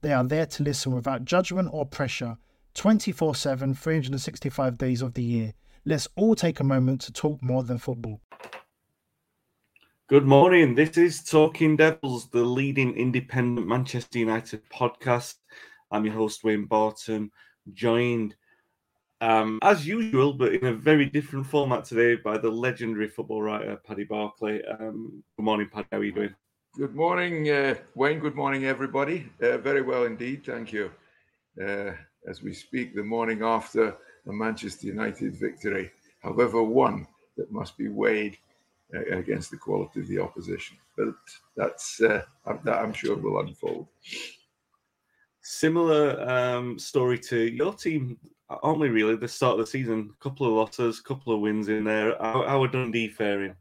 They are there to listen without judgment or pressure 24 7, 365 days of the year. Let's all take a moment to talk more than football. Good morning. This is Talking Devils, the leading independent Manchester United podcast. I'm your host, Wayne Barton, joined um, as usual, but in a very different format today by the legendary football writer, Paddy Barclay. Um, good morning, Paddy. How are you doing? Good morning, uh, Wayne. Good morning, everybody. Uh, very well indeed. Thank you. Uh, as we speak, the morning after a Manchester United victory, however, one that must be weighed uh, against the quality of the opposition. But that's uh, that I'm sure will unfold. Similar um, story to your team, aren't we? Really, the start of the season, a couple of losses, a couple of wins in there. How, how are Dundee faring?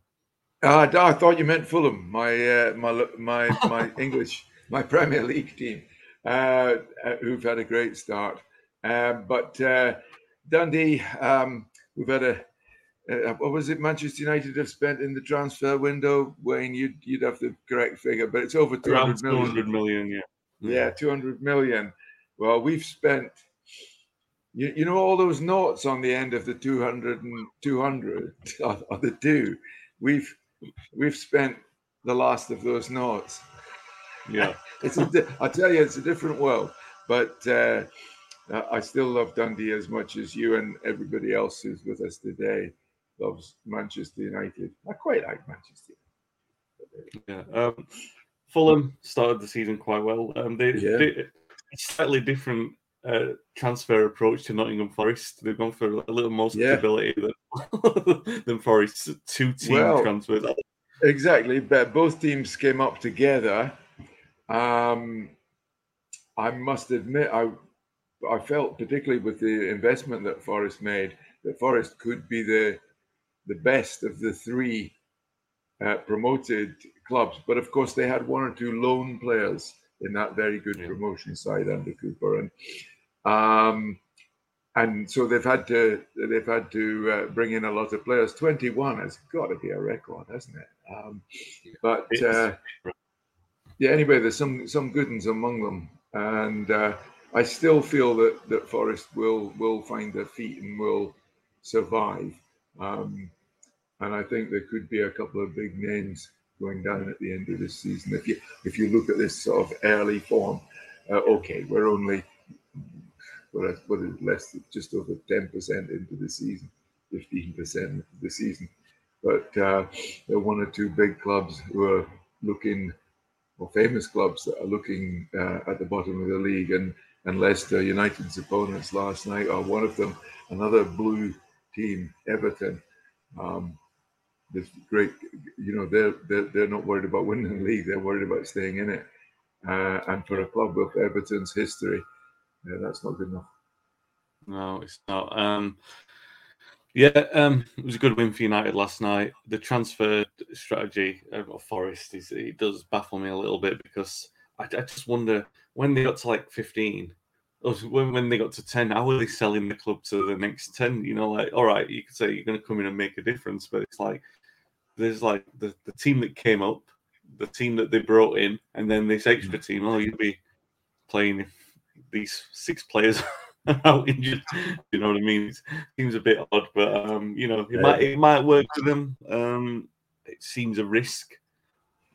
Uh, I thought you meant Fulham, my uh, my my my English, my Premier League team, uh, uh who've had a great start. Um, but uh, Dundee, um, we've had a uh, what was it? Manchester United have spent in the transfer window. Wayne, you'd you'd have the correct figure, but it's over two hundred million. Two hundred million, yeah. Yeah, two hundred million. Well, we've spent. You, you know all those notes on the end of the 200 and 200 are, are the two. We've we've spent the last of those notes. Yeah, it's a, I tell you, it's a different world. But uh, I still love Dundee as much as you and everybody else who's with us today loves Manchester United. I quite like Manchester. Yeah, um, Fulham started the season quite well. Um, they, Yeah. they a slightly different uh, transfer approach to Nottingham Forest. They've gone for a little more Yeah. stability than, than Forest. two team Well, transfers. Exactly, but both teams came up together. Um, I must admit, I I felt particularly with the investment that Forest made that Forest could be the the best of the three uh, promoted clubs. But of course, they had one or two loan players in that very good Yeah. promotion side under Cooper, and um, and so they've had to they've had to uh, bring in a lot of players. Twenty one has got to be a record, hasn't it? Um, but uh, yeah, anyway, there's some some good ones among them, and uh, I still feel that that Forest will will find their feet and will survive. Um, and I think there could be a couple of big names going down at the end of this season. If you if you look at this sort of early form, uh, okay, we're only what is, what is less just over ten percent into the season, fifteen percent into the season, but uh, there are one or two big clubs who are looking, or famous clubs that are looking uh, at the bottom of the league, and and Leicester United's opponents last night are one of them. Another blue team, Everton. Um, this great, you know, they're, they're they're not worried about winning the league; they're worried about staying in it. Uh, and for a club with Everton's history, yeah, that's not good enough. No, it's not. Um, yeah, um, it was a good win for United last night. The transfer strategy of Forest is it does baffle me a little bit because I, I just wonder when they got to like fifteen, or when when they got to ten, how are they selling the club to the next ten? You know, like all right, you could say you're going to come in and make a difference, but it's like there's like the, the team that came up, the team that they brought in, and then this extra team. Oh, you'll be playing if these six players out injured. You know what I mean? It seems a bit odd, but um, you know, it Yeah. might it might work for them. Um, it seems a risk.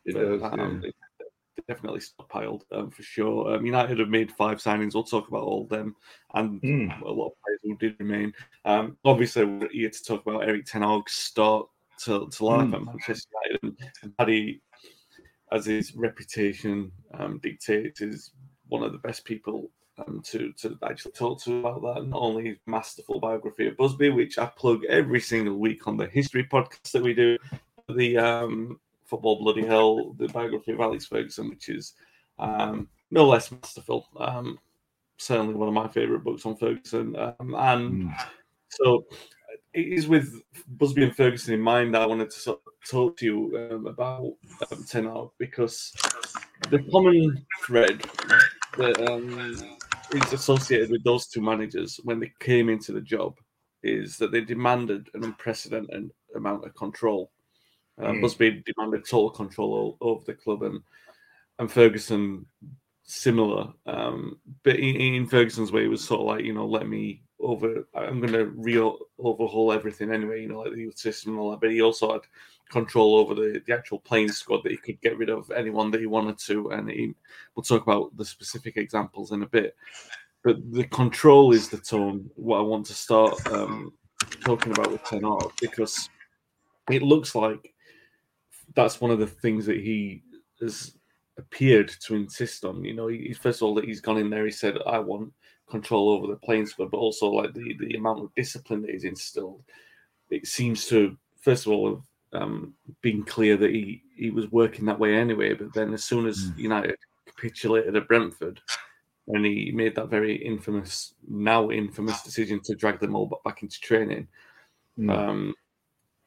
It but, does, um, yeah. it- definitely stockpiled um, for sure. Um, United have made five signings. We'll talk about all of them and Hmm. a lot of players who did remain. Um, obviously, we're here to talk about Erik Ten Hag's start to, to life Hmm. at Manchester United. And Paddy, as his reputation um, dictates, is one of the best people um, to to actually talk to about that. Not only his masterful biography of Busby, which I plug every single week on the history podcast that we do, the um, Football Bloody Hell, the biography of Alex Ferguson, which is um, no less masterful. Um, certainly one of my favourite books on Ferguson. Um, and Mm. so it is with Busby and Ferguson in mind that I wanted to sort of talk to you um, about um, Ten Hag because the common thread that um, is associated with those two managers when they came into the job is that they demanded an unprecedented amount of control. Uh, Mm. Busby demanded total control over the club, and and Ferguson similar. Um, but in, in Ferguson's way, it was sort of like you know, let me over. I'm going to re overhaul everything anyway. You know, like the youth system and all that. But he also had control over the, the actual playing squad that he could get rid of anyone that he wanted to. And he, we'll talk about the specific examples in a bit. But the control is the tone. What I want to start um, talking about with Ten Hag because it looks like that's one of the things that he has appeared to insist on. You know, he, first of all, that he's gone in there, he said, I want control over the playing squad, but also like the, the amount of discipline that he's instilled. It seems to, first of all, have um, been clear that he, he was working that way anyway. But then as soon as United capitulated at Brentford, and he made that very infamous, now infamous decision to drag them all back into training. Mm. Um,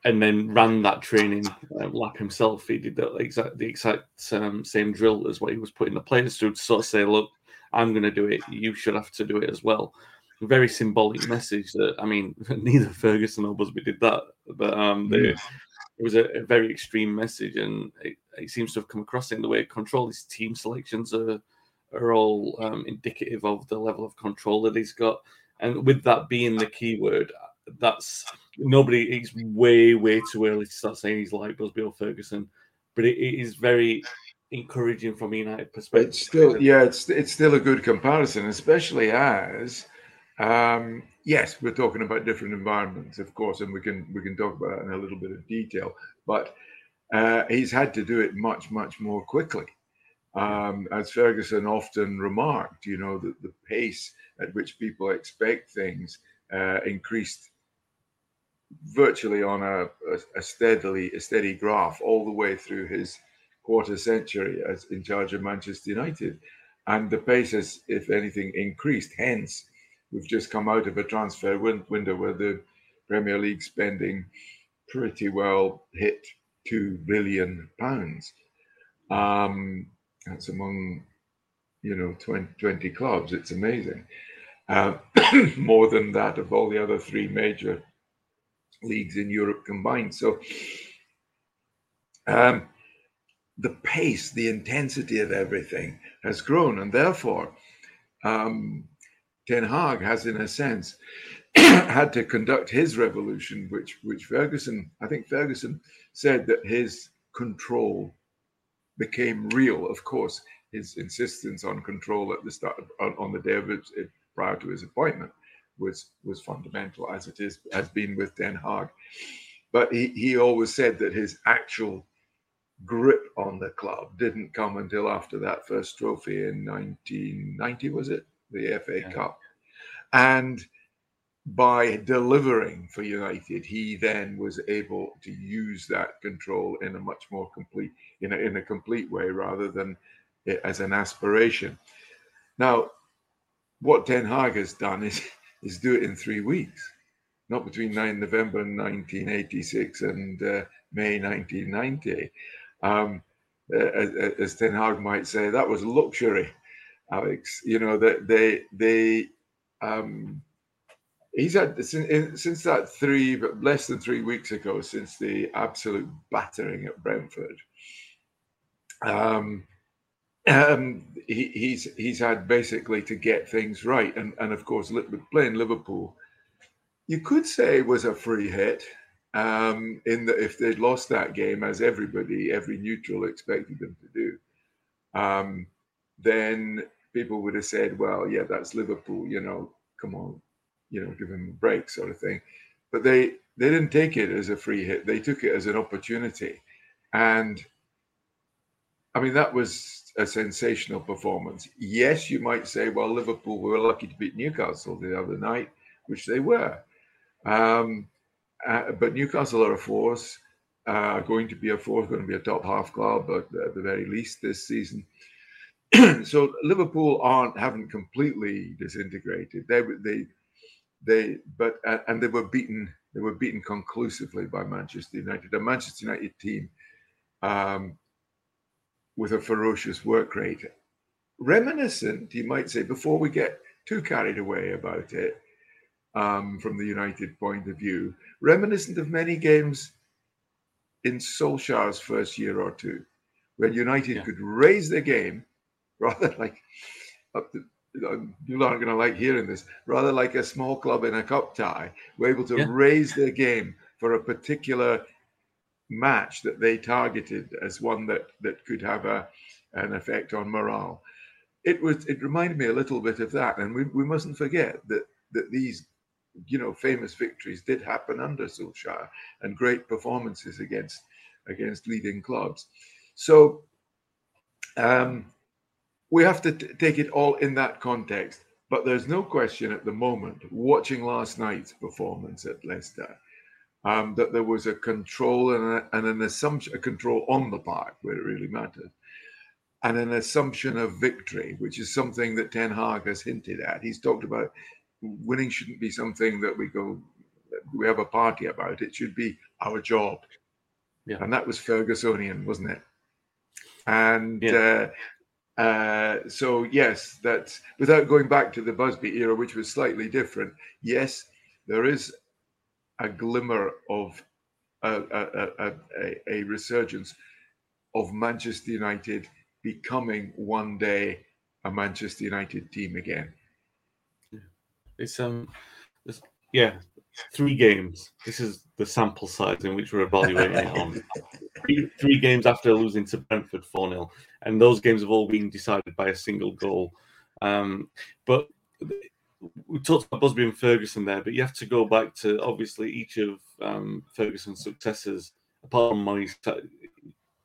and then ran that training uh, like himself. He did the exact the exact um, same drill as what he was putting the players through to sort of say, "Look, I'm going to do it. You should have to do it as well." Very symbolic message. That I mean, neither Ferguson or Busby did that, but um, they, it was a, a very extreme message, and it, it seems to have come across in the way control. His team selections are are all um, indicative of the level of control that he's got, and with that being the key word, that's nobody. It's way way too early to start saying he's like Busby or Ferguson, but it, it is very encouraging from a United perspective. It's still, yeah, it's it's still a good comparison, especially as, um, yes, we're talking about different environments, of course, and we can we can talk about that in a little bit of detail. But uh, he's had to do it much much more quickly, um, as Ferguson often remarked. You know, that the pace at which people expect things uh, increased virtually on a, a, steadily a steady graph all the way through his quarter century as in charge of Manchester United. And the pace has, if anything, increased. Hence, we've just come out of a transfer win- window where the Premier League spending pretty well hit two billion pounds. Um, that's among, you know, 20, 20 clubs. It's amazing. Uh, more than that of all the other three major leagues in Europe combined. So, um, the pace, the intensity of everything has grown, and therefore, um, Ten Hag has, in a sense, had to conduct his revolution, which which Ferguson, I think Ferguson said that his control became real. Of course, his insistence on control at the start on, on the day of it, prior to his appointment was was fundamental, as it is has been with Ten Hag. But he, he always said that his actual grip on the club didn't come until after that first trophy in 1990, was it? The FA Yeah. Cup. And by delivering for United, he then was able to use that control in a much more complete, in a, in a complete way rather than as an aspiration. Now, what Ten Hag has done is, is do it in three weeks, not between 9 November 1986 and uh, May 1990. Um, as, as Ten Hag might say, that was luxury, Alex. You know that they they um, he's had since, since that three, but less than three weeks ago, since the absolute battering at Brentford. Um, um, he, he's he's had basically to get things right, and and of course playing Liverpool, you could say was a free hit. Um, in that if they'd lost that game, as everybody, every neutral expected them to do, um, then people would have said, "Well, yeah, that's Liverpool. You know, come on, you know, give them a break, sort of thing." But they they didn't take it as a free hit; they took it as an opportunity, and I mean that was a sensational performance. Yes, you might say, well, Liverpool were lucky to beat Newcastle the other night, which they were. Um, uh, but Newcastle are a force, uh, going to be a force, going to be a top half club at, at the very least this season. so Liverpool aren't haven't completely disintegrated. They they they but uh, and they were beaten they were beaten conclusively by Manchester United, a Manchester United team um, with a ferocious work rate. Reminiscent, you might say, before we get too carried away about it um, from the United point of view, reminiscent of many games in Solskjaer's first year or two, when United yeah. could raise the game rather like up to, you aren't going to like hearing this. Rather like a small club in a cup tie, were able to yeah. raise their game for a particular match that they targeted as one that that could have a an effect on morale. It was it reminded me a little bit of that, and we, we mustn't forget that that these you know famous victories did happen under Solskjaer and great performances against against leading clubs. So um, we have to t- take it all in that context. But there's no question at the moment, watching last night's performance at Leicester, um, that there was a control and, a, and an assumption, a control on the park where it really mattered, and an assumption of victory, which is something that Ten Hag has hinted at. He's talked about winning shouldn't be something that we go, we have a party about. It should be our job. Yeah. And that was Fergusonian, wasn't it? And yeah. uh, uh, so, yes, that's without going back to the Busby era, which was slightly different. Yes, there is a glimmer of a, a, a, a, resurgence of Manchester United becoming one day a Manchester United team again. It's um, it's, yeah, three games. This is the sample size in which we're evaluating it on. Three, three, games after losing to Brentford 4 0. And those games have all been decided by a single goal. Um, but we talked about Busby and Ferguson there, but you have to go back to obviously each of um, Ferguson's successors. Apart from Moyes,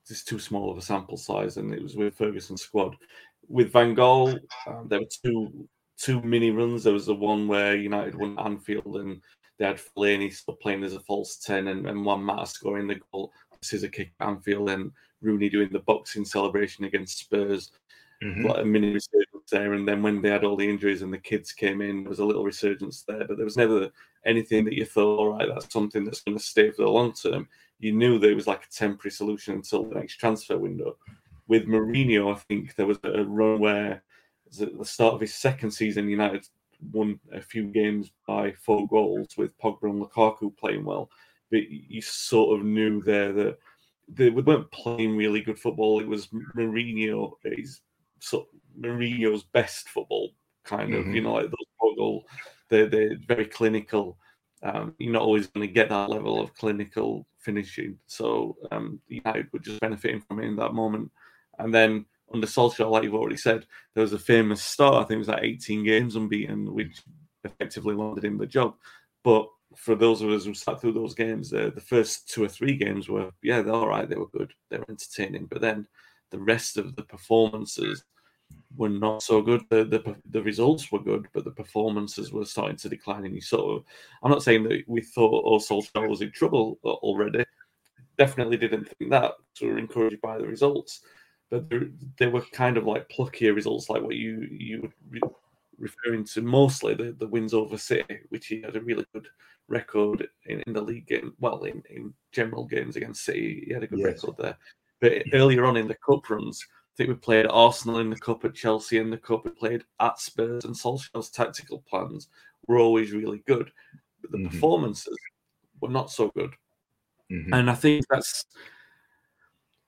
it's too small of a sample size, and it was with Ferguson's squad. With Van Gaal, um, there were two two mini runs. There was the one where United won Anfield, and they had Fellaini still playing as a false ten, and, and Juan Mata scoring the goal, scissor kick Anfield, and Rooney doing the boxing celebration against Spurs. Mm-hmm. What a mini resurgence there. And then when they had all the injuries and the kids came in, there was a little resurgence there. But there was never anything that you thought, all right, that's something that's going to stay for the long term. You knew there was like a temporary solution until the next transfer window. With Mourinho, I think there was a run where at the start of his second season, United won a few games by four goals with Pogba and Lukaku playing well. But you sort of knew there that they weren't playing really good football. It was Mourinho, his sort of Mourinho's best football, kind of. Mm-hmm. You know, like those goal, they're they're very clinical. Um, you're not always going to get that level of clinical finishing. So um, United were just benefiting from it in that moment. And then under Solskjaer, like you've already said, there was a famous start. I think it was like 18 games unbeaten, which effectively landed him the job. But for those of us who sat through those games, uh, the first two or three games were, yeah, they're all right. They were good. They were entertaining. But then the rest of the performances were not so good. The, the the results were good, but the performances were starting to decline. And you sort of, I'm not saying that we thought oh Solskjaer was in trouble already. Definitely didn't think that. So we were encouraged by the results, but they were kind of like pluckier results, like what you you were re- referring to mostly the, the wins over City, which he had a really good record in, in the league game. Well, in, in general games against City, he had a good yes. record there. But earlier on in the cup runs, I think we played Arsenal in the cup, at Chelsea in the cup, we played at Spurs, and Solskjaer's tactical plans were always really good, but the mm-hmm. performances were not so good. Mm-hmm. And I think that's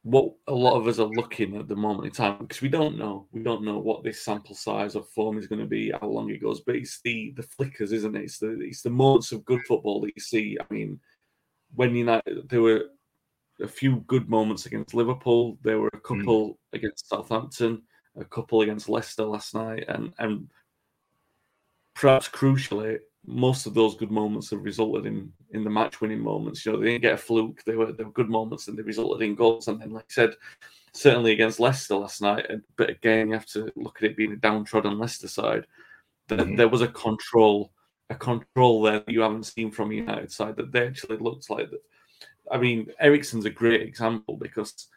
what a lot of us are looking at the moment in time because we don't know we don't know what this sample size of form is going to be how long it goes but it's the the flickers isn't it it's the it's the moments of good football that you see i mean when united there were a few good moments against liverpool there were a Hmm. couple against southampton a couple against leicester last night and and perhaps crucially most of those good moments have resulted in in the match winning moments. You know, they didn't get a fluke. They were they were good moments and they resulted in goals. And then, like I said, certainly against Leicester last night. But again, you have to look at it being a downtrodden Leicester side. That Mhm. there was a control, a control there that you haven't seen from the United side. That they actually looked like that. I mean, Eriksen's a great example because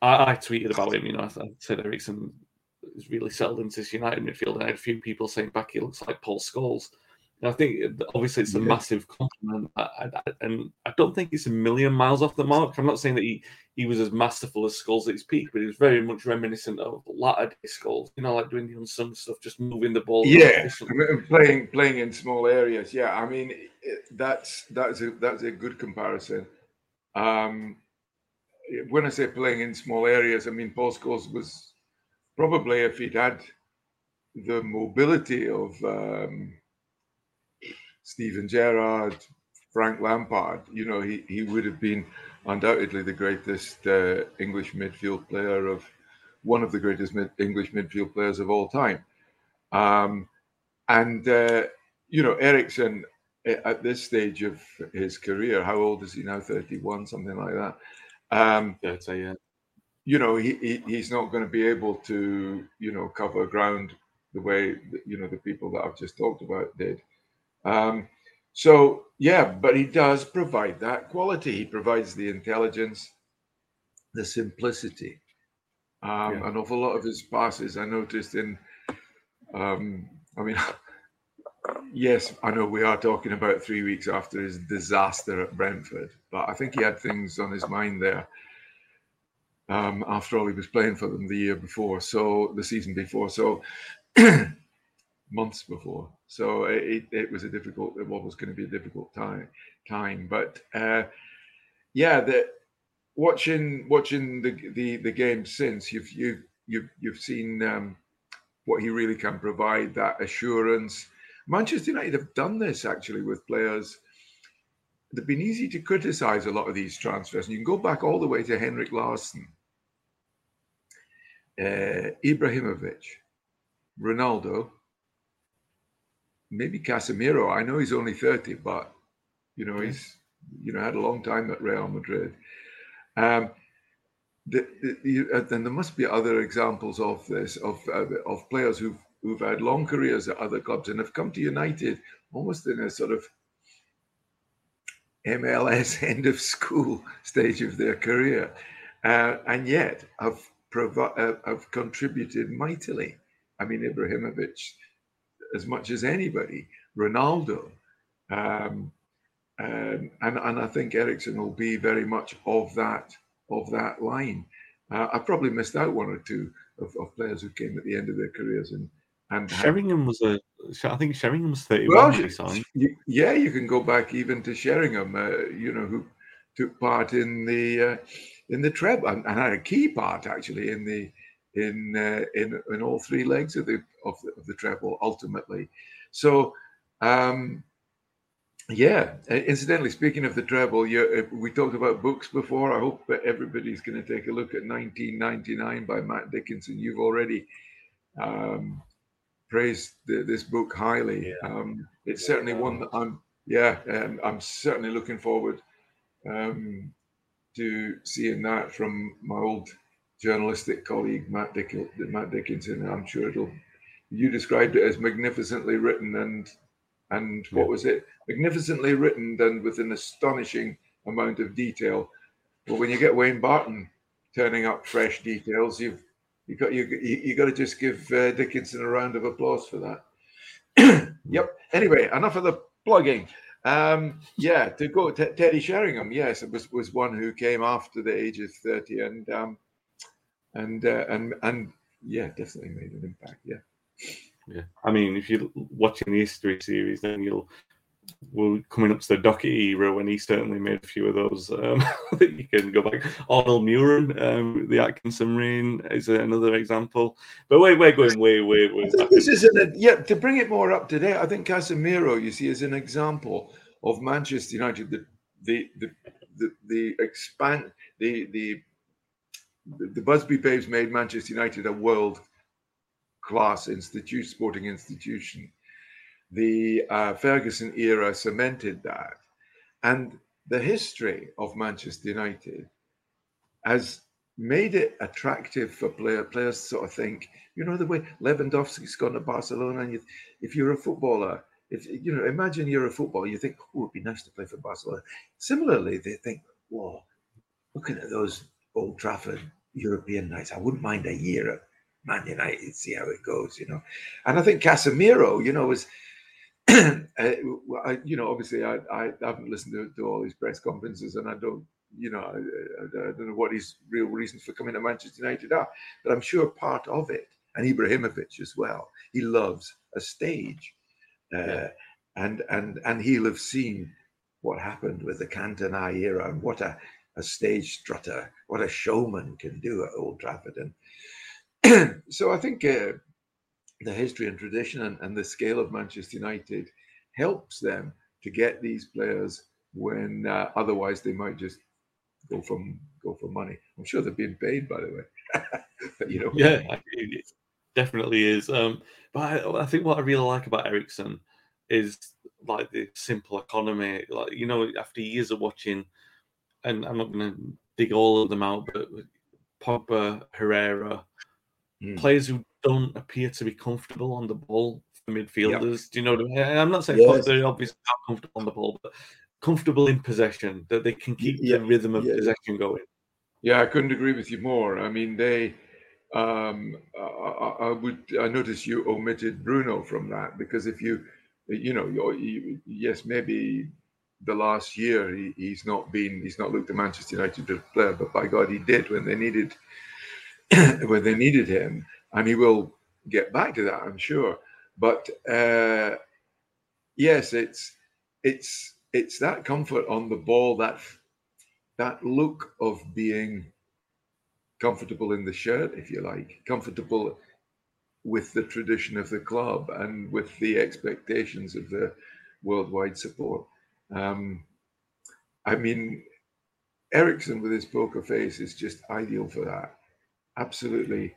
I, I tweeted about him. You know, I, I said Eriksen is really settled into this United midfield. And I had a few people saying back he looks like Paul Scholes. And I think obviously it's a Yeah. massive compliment, I, I, and I don't think it's a million miles off the mark. I'm not saying that he, he was as masterful as Scholes at his peak, but he was very much reminiscent of latter day Scholes. You know, like doing the unsung stuff, just moving the ball. Yeah. Playing playing in small areas. Yeah, I mean it, that's that's a that's a good comparison. Um, when I say playing in small areas, I mean Paul Scholes was probably if he'd had the mobility of um, Steven Gerrard, Frank Lampard, you know, he, he would have been undoubtedly the greatest uh, English midfield player of one of the greatest mid, English midfield players of all time. Um, and uh, you know, Eriksen at this stage of his career, how old is he now? Thirty-one, something like that. Um, Yeah, say, yeah. you know, he, he he's not going to be able to, you know, cover ground the way you know the people that I've just talked about did. Um, so yeah, but he does provide that quality. He provides the intelligence, the simplicity. Um, Yeah. An awful lot of his passes I noticed in. Um, I mean, yes, I know we are talking about three weeks after his disaster at Brentford, but I think he had things on his mind there. Um, after all, he was playing for them the year before, so the season before, so months before. So it, it was a difficult, it was going to be a difficult time. Time, but uh, yeah, the watching watching the the the game since you've you've you've you've seen um, what he really can provide that assurance. Manchester United have done this actually with players. They've been easy to criticize a lot of these transfers, and you can go back all the way to Henrik Larsson, uh, Ibrahimovic, Ronaldo, maybe Casemiro. I know he's only thirty, but you know he's you know had a long time at Real Madrid. Um, the, the, you, uh, then there must be other examples of this of uh, of players who've who've had long careers at other clubs and have come to United almost in a sort of MLS end of school stage of their career, uh, and yet have provi- uh, have contributed mightily. I mean, Ibrahimovic, as much as anybody, Ronaldo, um, um, and and I think Eriksen will be very much of that of that line. Uh, I probably missed out one or two of, of players who came at the end of their careers and and Sheringham was a. I think Sheringham was 31 well, when he signed. you- yeah, you can go back even to Sheringham, uh, you know, who took part in the uh, in the treble and, and had a key part actually in the in uh, in in all three legs of the of the, of the treble ultimately. So, um, yeah. Incidentally, speaking of the treble, you, uh, we talked about books before. I hope that everybody's going to take a look at 1999 by Matt Dickinson. You've already um, praised the, this book highly. Um, it's certainly one that I'm, yeah, um, I'm certainly looking forward um, to seeing that from my old journalistic colleague Matt, Dick, Matt Dickinson. I'm sure it'll. You described it as magnificently written and and what was it? Magnificently written and with an astonishing amount of detail. But when you get Wayne Barton turning up fresh details, you've you got you you, got to just give uh, Dickinson a round of applause for that. yep. Anyway, enough of the plugging. Um, yeah, to go to Teddy Sheringham. Yes, it was was one who came after the age of thirty, and um, and uh, and and yeah, definitely made an impact. Yeah. Yeah, I mean, if you're watching the history series, then you'll we're coming up to the Docherty era when he certainly made a few of those. Um, that you can go back. Arnold Mühren, um, the Atkinson reign is another example. But wait, we're going way, way, way. Back. This is an, yeah. To bring it more up to date, I think Casemiro, you see, is an example of Manchester United. The the the the, the expand the the the Busby Babes made Manchester United a world class institution, sporting institution the uh, Ferguson era cemented that. And the history of Manchester United has made it attractive for player, players to sort of think, you know, the way Lewandowski's gone to Barcelona, and you, if you're a footballer, if you know, imagine you're a footballer, you think, oh, it'd be nice to play for Barcelona. Similarly, they think, whoa, looking at those Old Trafford European nights, I wouldn't mind a year at Man United, see how it goes, you know. And I think Casemiro, you know, was uh, I, you know, obviously, I, I haven't listened to, to, all his press conferences, and I don't, you know, I, I, don't know what his real reasons for coming to Manchester United are. But I'm sure part of it, and Ibrahimovic as well, he loves a stage, uh, yeah. and and and he'll have seen what happened with the Cantona era and what a a stage strutter, what a showman can do at Old Trafford, and so I think. Uh, the history and tradition and, and the scale of Manchester United helps them to get these players when uh, otherwise they might just go from go for money. I'm sure they're being paid, by the way. but, you know, yeah, it definitely is. Um, but I, I, think what I really like about Eriksen is like the simple economy. Like you know, after years of watching, and I'm not going to dig all of them out, but Pogba, Herrera, mm. players who don't appear to be comfortable on the ball for midfielders. Yep. Do you know what I mean? I'm not saying yes. they're obviously not comfortable on the ball, but comfortable in possession, that they can keep yeah. the rhythm of yeah. possession going. Yeah, I couldn't agree with you more. I mean, they. Um, I, I would. I noticed you omitted Bruno from that because if you, you know, you, yes, maybe the last year he, he's not been, he's not looked at Manchester United player, but by God, he did when they needed, when they needed him and he will get back to that, I'm sure. But uh, yes, it's it's it's that comfort on the ball, that that look of being comfortable in the shirt, if you like, comfortable with the tradition of the club and with the expectations of the worldwide support. Um, I mean, Eriksen with his poker face is just ideal for that. Absolutely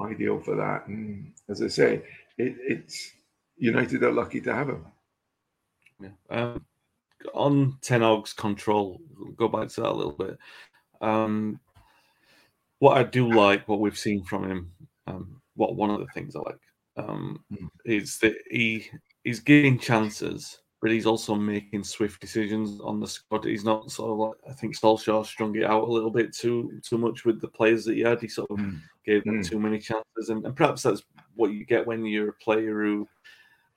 ideal for that. And as I say, it, it's United are lucky to have him. Yeah. Um, on Ten Hag's control, go back to that a little bit. Um, what I do like, what we've seen from him, um, what one of the things I like um, mm. is that he he's getting chances but he's also making swift decisions on the squad. He's not sort of like I think Solskjaer strung it out a little bit too too much with the players that he had. He sort of mm. gave them mm. too many chances, and, and, perhaps that's what you get when you're a player who.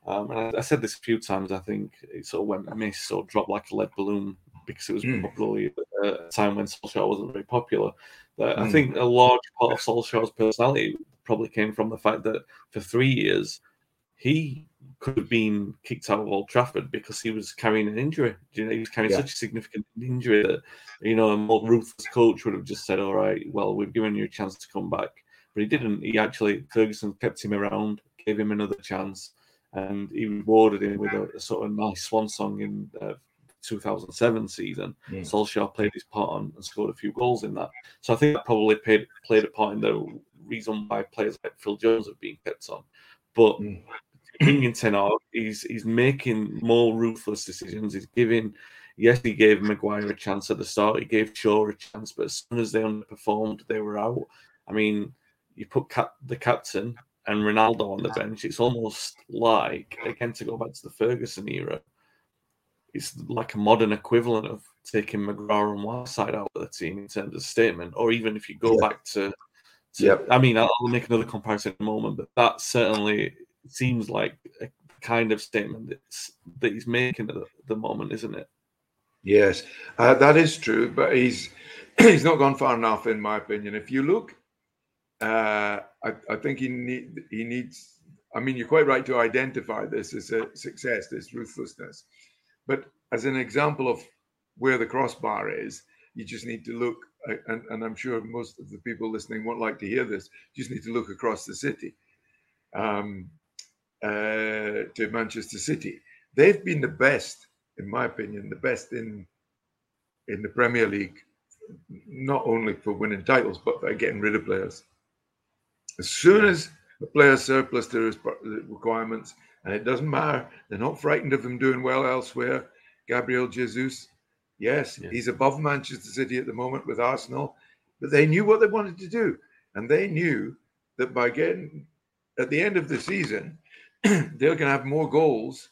Um, and I, I, said this a few times. I think it sort of went miss or dropped like a lead balloon because it was mm. probably a time when Solskjaer wasn't very popular. But I mm. think a large part of Solskjaer's personality probably came from the fact that for three years he could have been kicked out of Old Trafford because he was carrying an injury. You know, he was carrying yeah. such a significant injury that you know a more ruthless coach would have just said, "All right, well, we've given you a chance to come back," but he didn't. He actually Ferguson kept him around, gave him another chance, and he rewarded him with a, a sort of nice swan song in. Uh, 2007 season, mm. Solskjaer played his part on and scored a few goals in that. So I think that probably played played a part in the reason why players like Phil Jones have been kept on. But mm bringing Ten Hag, he's he's making more ruthless decisions. He's giving. Yes, he gave Maguire a chance at the start. He gave Shaw a chance, but as soon as they underperformed, they were out. I mean, you put cap- the captain and Ronaldo on the bench. It's almost like again to go back to the Ferguson era. It's like a modern equivalent of taking McGrath and Whiteside out of the team in terms of statement, or even if you go yeah. back to, to yep. I mean, I'll make another comparison in a moment, but that certainly seems like a kind of statement that he's making at the, moment, isn't it? Yes, uh, that is true, but he's he's not gone far enough, in my opinion. If you look, uh, I, I think he need he needs. I mean, you're quite right to identify this as a success, this ruthlessness. But as an example of where the crossbar is, you just need to look, and, and I'm sure most of the people listening won't like to hear this. You just need to look across the city um, uh, to Manchester City. They've been the best, in my opinion, the best in in the Premier League, not only for winning titles but for getting rid of players. As soon as the player surplus to requirements, and it doesn't matter, they're not frightened of them doing well elsewhere. Gabriel Jesus, yes, yeah. he's above Manchester City at the moment with Arsenal, but they knew what they wanted to do, and they knew that by getting at the end of the season, they're going to have more goals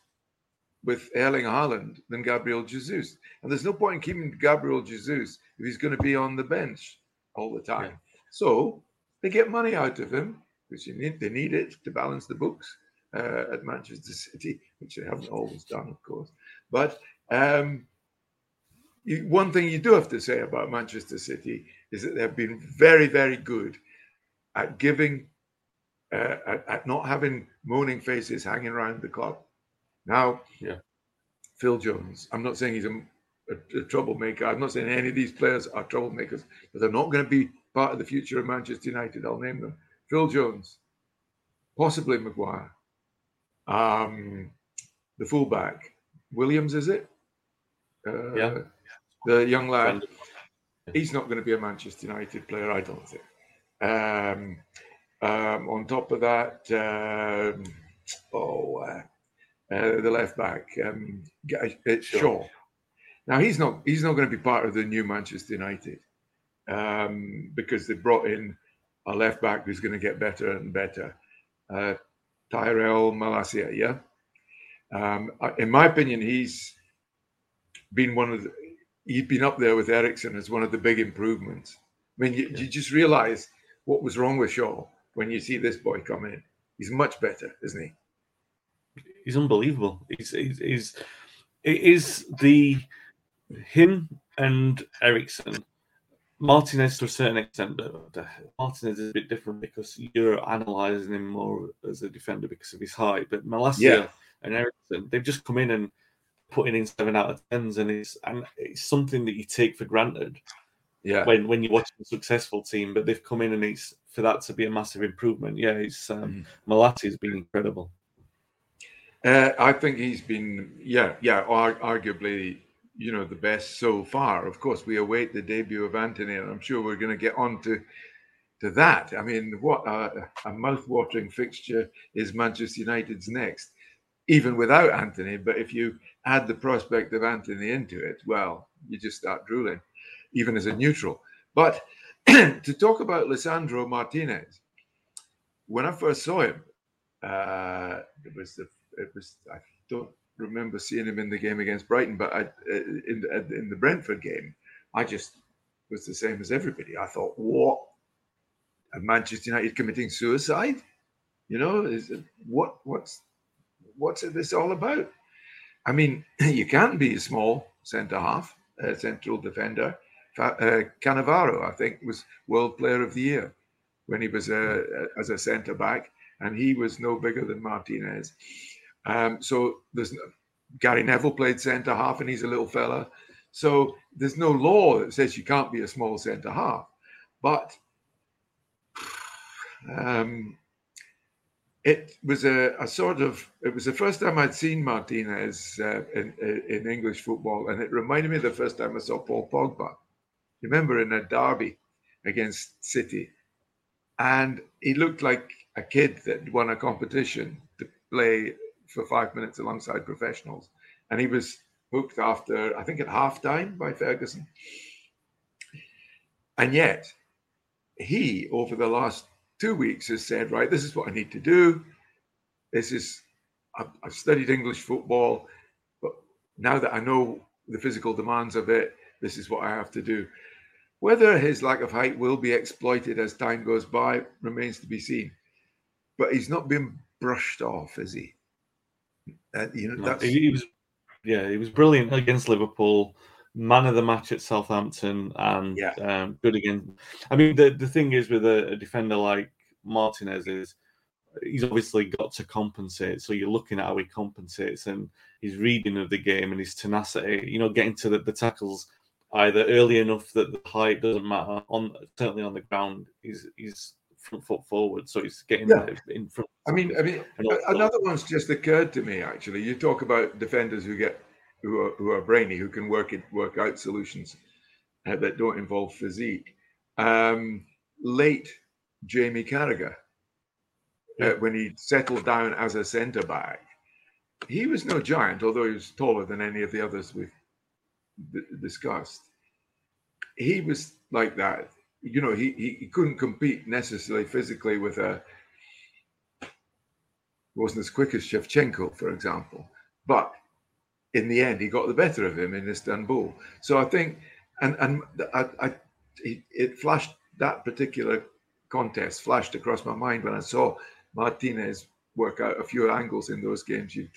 with Erling Haaland than Gabriel Jesus. And there's no point in keeping Gabriel Jesus if he's going to be on the bench all the time. Yeah. So they get money out of him, which need, they need it to balance the books uh, at Manchester City, which they haven't always done, of course. But um, you, one thing you do have to say about Manchester City is that they've been very, very good at giving, uh, at, at not having moaning faces hanging around the club now, yeah, Phil Jones. I'm not saying he's a, a, a, troublemaker. I'm not saying any of these players are troublemakers, but they're not going to be part of the future of Manchester United. I'll name them: Phil Jones, possibly Maguire, um, the fullback Williams. Is it? Uh, yeah. The young lad. He's not going to be a Manchester United player, I don't think. Um, um, on top of that, um, oh, uh, uh, the left back, um, uh, Shaw. Now he's not he's not going to be part of the new Manchester United um, because they brought in a left back who's going to get better and better. Uh, Tyrell Malacia, yeah. Um, in my opinion, he's been one of the, he's been up there with Eriksen as one of the big improvements. I mean, you, yeah. you just realize what was wrong with Shaw when you see this boy come in. He's much better, isn't he? he's unbelievable. He's, he's, he's it is the him and Eriksen, Martinez to a certain extent, but Martinez is a bit different because you're analysing him more as a defender because of his height. But Malacia yeah. and Eriksen, they've just come in and putting in seven out of tens, and it's and it's something that you take for granted. Yeah. When when you're watching a successful team, but they've come in and it's for that to be a massive improvement. Yeah, it's um, mm. has been incredible. Uh, I think he's been, yeah, yeah, ar- arguably, you know, the best so far. Of course, we await the debut of Antony and I'm sure we're going to get on to to that. I mean, what a, a mouth-watering fixture is Manchester United's next, even without Antony But if you add the prospect of Antony into it, well, you just start drooling, even as a neutral. But to talk about Lisandro Martinez, when I first saw him, uh, it was the it was I don't remember seeing him in the game against Brighton, but I in the, in the Brentford game, I just was the same as everybody. I thought, what? Manchester United committing suicide? You know, is it, what what's what's this all about? I mean, you can be a small centre half, a central defender. Uh, Cannavaro, I think, was World Player of the Year when he was a, a, as a centre back, and he was no bigger than Martinez. Um, so there's Gary Neville played centre half, and he's a little fella. So there's no law that says you can't be a small centre half, but um, it was a, a, sort of it was the first time I'd seen Martinez uh, in, in English football, and it reminded me of the first time I saw Paul Pogba. Remember in a derby against City, and he looked like a kid that won a competition to play for five minutes alongside professionals. And he was hooked after, I think, at half time by Ferguson. And yet, he, over the last two weeks, has said, Right, this is what I need to do. This is, I've, I've studied English football, but now that I know the physical demands of it, this is what I have to do. Whether his lack of height will be exploited as time goes by remains to be seen. But he's not been brushed off, is he? Uh, you know, that's... he, was, yeah, he was brilliant against Liverpool. Man of the match at Southampton, and yeah. um, good again. I mean, the the thing is with a, a defender like Martinez is he's obviously got to compensate. So you're looking at how he compensates and his reading of the game and his tenacity. You know, getting to the, the tackles either early enough that the height doesn't matter on certainly on the ground. He's he's front foot forward, so he's getting Yeah. in front. I mean, I mean, another one's just occurred to me. Actually, you talk about defenders who get who are who are brainy, who can work it work out solutions uh, that don't involve physique. Um, late Jamie Carragher, uh, when he settled down as a centre back, he was no giant, although he was taller than any of the others we've discussed. He was like that. You know, he, he, he couldn't compete necessarily physically with a wasn't as quick as Shevchenko, for example. But in the end, he got the better of him in Istanbul. So I think, and and I, I it, flashed that particular contest flashed across my mind when I saw Martinez work out a few angles in those games you've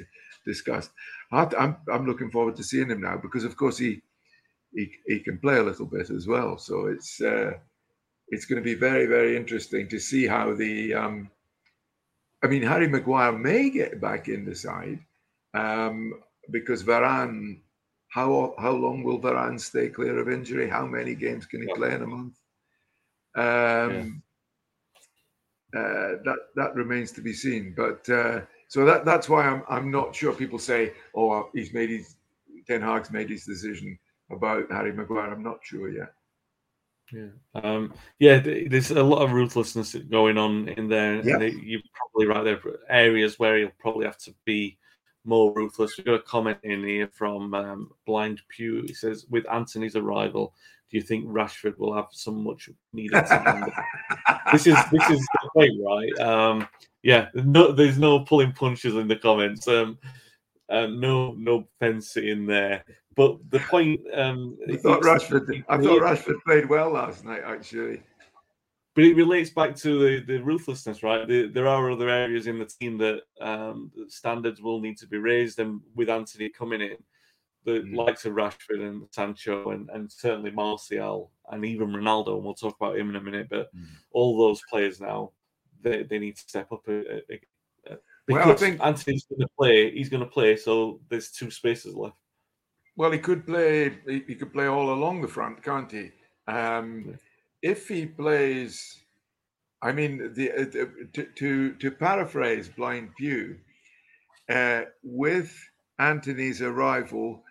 discussed. I'm I'm looking forward to seeing him now because, of course, he he he can play a little bit as well. So it's uh, it's going to be very very interesting to see how the um, I mean, Harry Maguire may get back in the side um, because Varane. How how long will Varane stay clear of injury? How many games can he play in a month? Um, uh, that that remains to be seen. But uh, so that that's why I'm I'm not sure. People say, "Oh, he's made his Ten Hag's made his decision about Harry Maguire." I'm not sure yet. Yeah, um, yeah. There's a lot of ruthlessness going on in there. Yeah. And you're probably right there. Areas where he'll probably have to be more ruthless. We've got a comment in here from um, Blind Pew. He says, "With Antony's arrival, do you think Rashford will have some much needed?" this is this is point, right? Um, yeah. No, there's no pulling punches in the comments. Um, um, no, no fancy in there. But the point, um, I thought Rashford. I thought Rashford played well last night. Actually, but it relates back to the, the ruthlessness, right? The, there are other areas in the team that um, standards will need to be raised, and with Antony coming in, the Mm. likes of Rashford and Sancho, and, and certainly Martial, and even Ronaldo, and we'll talk about him in a minute. But Mm. all those players now, they, they need to step up. A, a, a, Well, I think- Antony's going to play, he's going to play, so there's two spaces left. well, he could play. He, he could play all along the front, can't he? Um, if he plays, I mean, the, uh, to, to to paraphrase Blind Pew, uh, with Antony's arrival,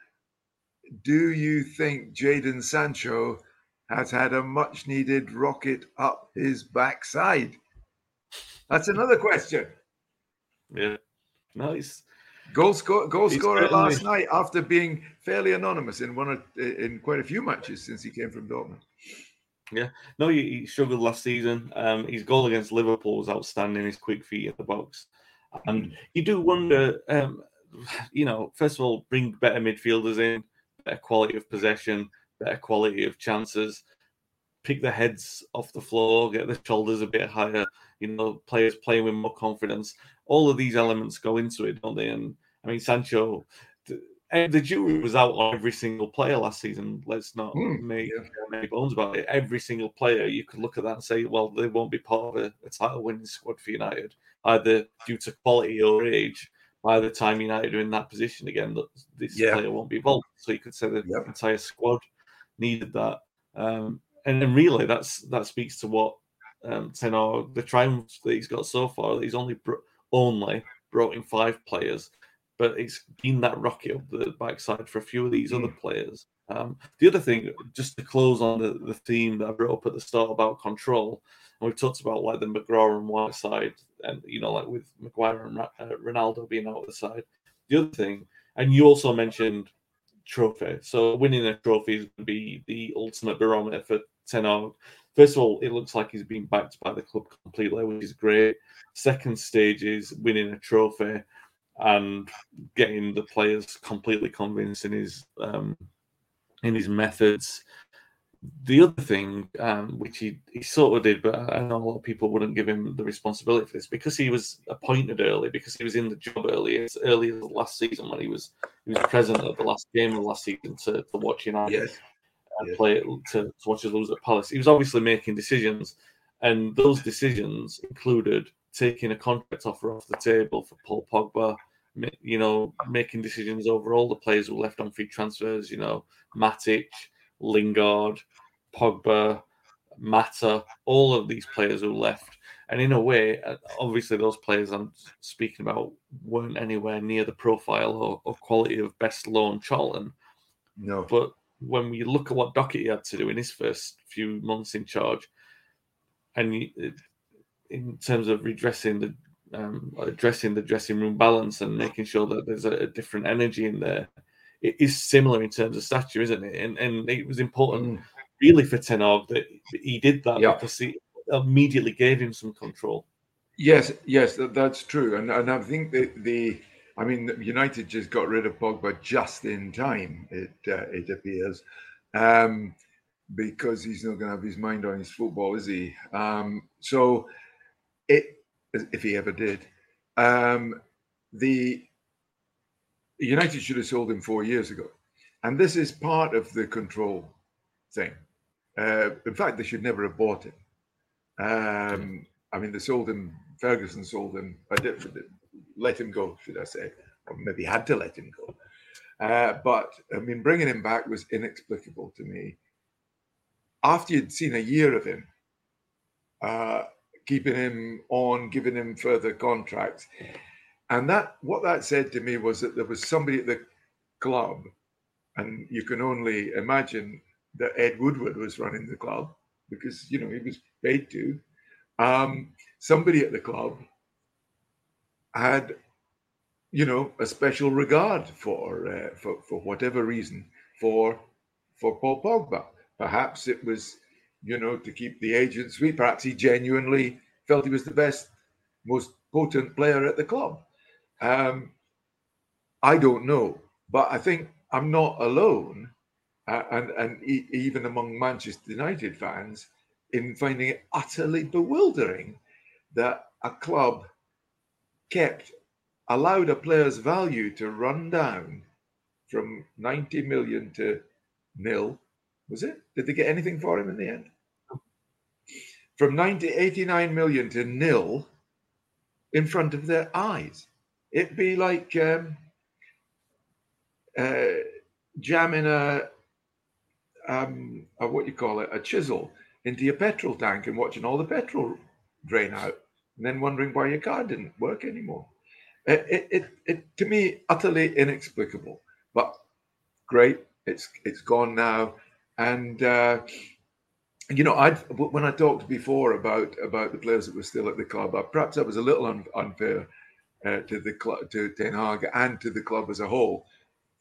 do you think Jadon Sancho has had a much needed rocket up his backside? That's another question. Yeah, nice. Goal score, goal scorer certainly- last night after being fairly anonymous in one of, in quite a few matches since he came from Dortmund. Yeah, no, he, he struggled last season. Um, his goal against Liverpool was outstanding. His quick feet in the box, and you do wonder. Um, you know, first of all, bring better midfielders in, better quality of possession, better quality of chances. Pick the heads off the floor, get the shoulders a bit higher. You know, players playing with more confidence. All of these elements go into it, don't they? And I mean, Sancho. The, the jury was out on every single player last season. Let's not Hmm, make yeah. make bones about it. Every single player, you could look at that and say, well, they won't be part of a, a title winning squad for United, either due to quality or age. By the time United are in that position again, that this Yeah. player won't be involved. So you could say the Yep. entire squad needed that. Um, and then really, that's that speaks to what um, Tenor, the triumphs that he's got so far. He's only bro- only brought in five players, but it's been that rocket up the backside for a few of these other players. Um, the other thing, just to close on the, the theme that I brought up at the start about control, and we've talked about like the McGraw and White side, and you know, like with Maguire and Ra- uh, Ronaldo being out of the side. The other thing, and you also mentioned trophy. So winning a trophy is going to be the ultimate barometer for Ten Hag. First of all, it looks like he's been backed by the club completely, which is great. Second stage is winning a trophy and getting the players completely convinced in his um, in his methods. The other thing, um, which he, he sort of did, but I know a lot of people wouldn't give him the responsibility for this because he was appointed early, because he was in the job early as last season when he was he was present at the last game of last season to, to watch United Yes. Yes. play to, to watch us lose at Palace. He was obviously making decisions, and those decisions included taking a contract offer off the table for Paul Pogba, you know, making decisions over all the players who left on free transfers, you know, Matic, Lingard, Pogba, Mata, all of these players who left. And in a way, uh, obviously, those players I'm speaking about weren't anywhere near the profile or, or quality of best loan Charlton. No. But when we look at what Docherty had to do in his first few months in charge, and in terms of redressing the um, addressing the dressing room balance and making sure that there's a, a, different energy in there, it is similar in terms of stature, isn't it? And, and it was important, mm. really, for Ten Hag that he did that yeah. because he immediately gave him some control. Yes, yes, that, that's true, and and I think that the I mean, United just got rid of Pogba just in time. It uh, it appears, um, because he's not going to have his mind on his football, is he? Um, so, it if he ever did, um, the United should have sold him four years ago, and this is part of the control thing. Uh, in fact, they should never have bought him. Um, I mean, they sold him. Ferguson sold him. I did, let him go, should I say, or maybe had to let him go. Uh, but I mean, bringing him back was inexplicable to me. After you'd seen a year of him, uh, keeping him on, giving him further contracts, and that what that said to me was that there was somebody at the club, and you can only imagine that Ed Woodward was running the club because you know he was paid to. Um, somebody at the club had, you know, a special regard for uh, for for whatever reason for for Paul Pogba. Perhaps it was, you know, to keep the agent sweet. Perhaps he genuinely felt he was the best, most potent player at the club. Um, I don't know, but I think I'm not alone, uh, and and e- even among Manchester United fans, in finding it utterly bewildering that a club kept allowed a player's value to run down from 90 million to nil. Was it? Did they get anything for him in the end? From 90, 89 million to nil in front of their eyes. It'd be like um, uh, jamming a, um, a, what you call it, a chisel into your petrol tank and watching all the petrol drain out and then wondering why your car didn't work anymore. It, it, it, it, to me, utterly inexplicable, but great. It's it's gone now, and uh, you know, I when I talked before about about the players that were still at the club, uh, perhaps that was a little un, unfair uh, to the club, to Ten Hag, and to the club as a whole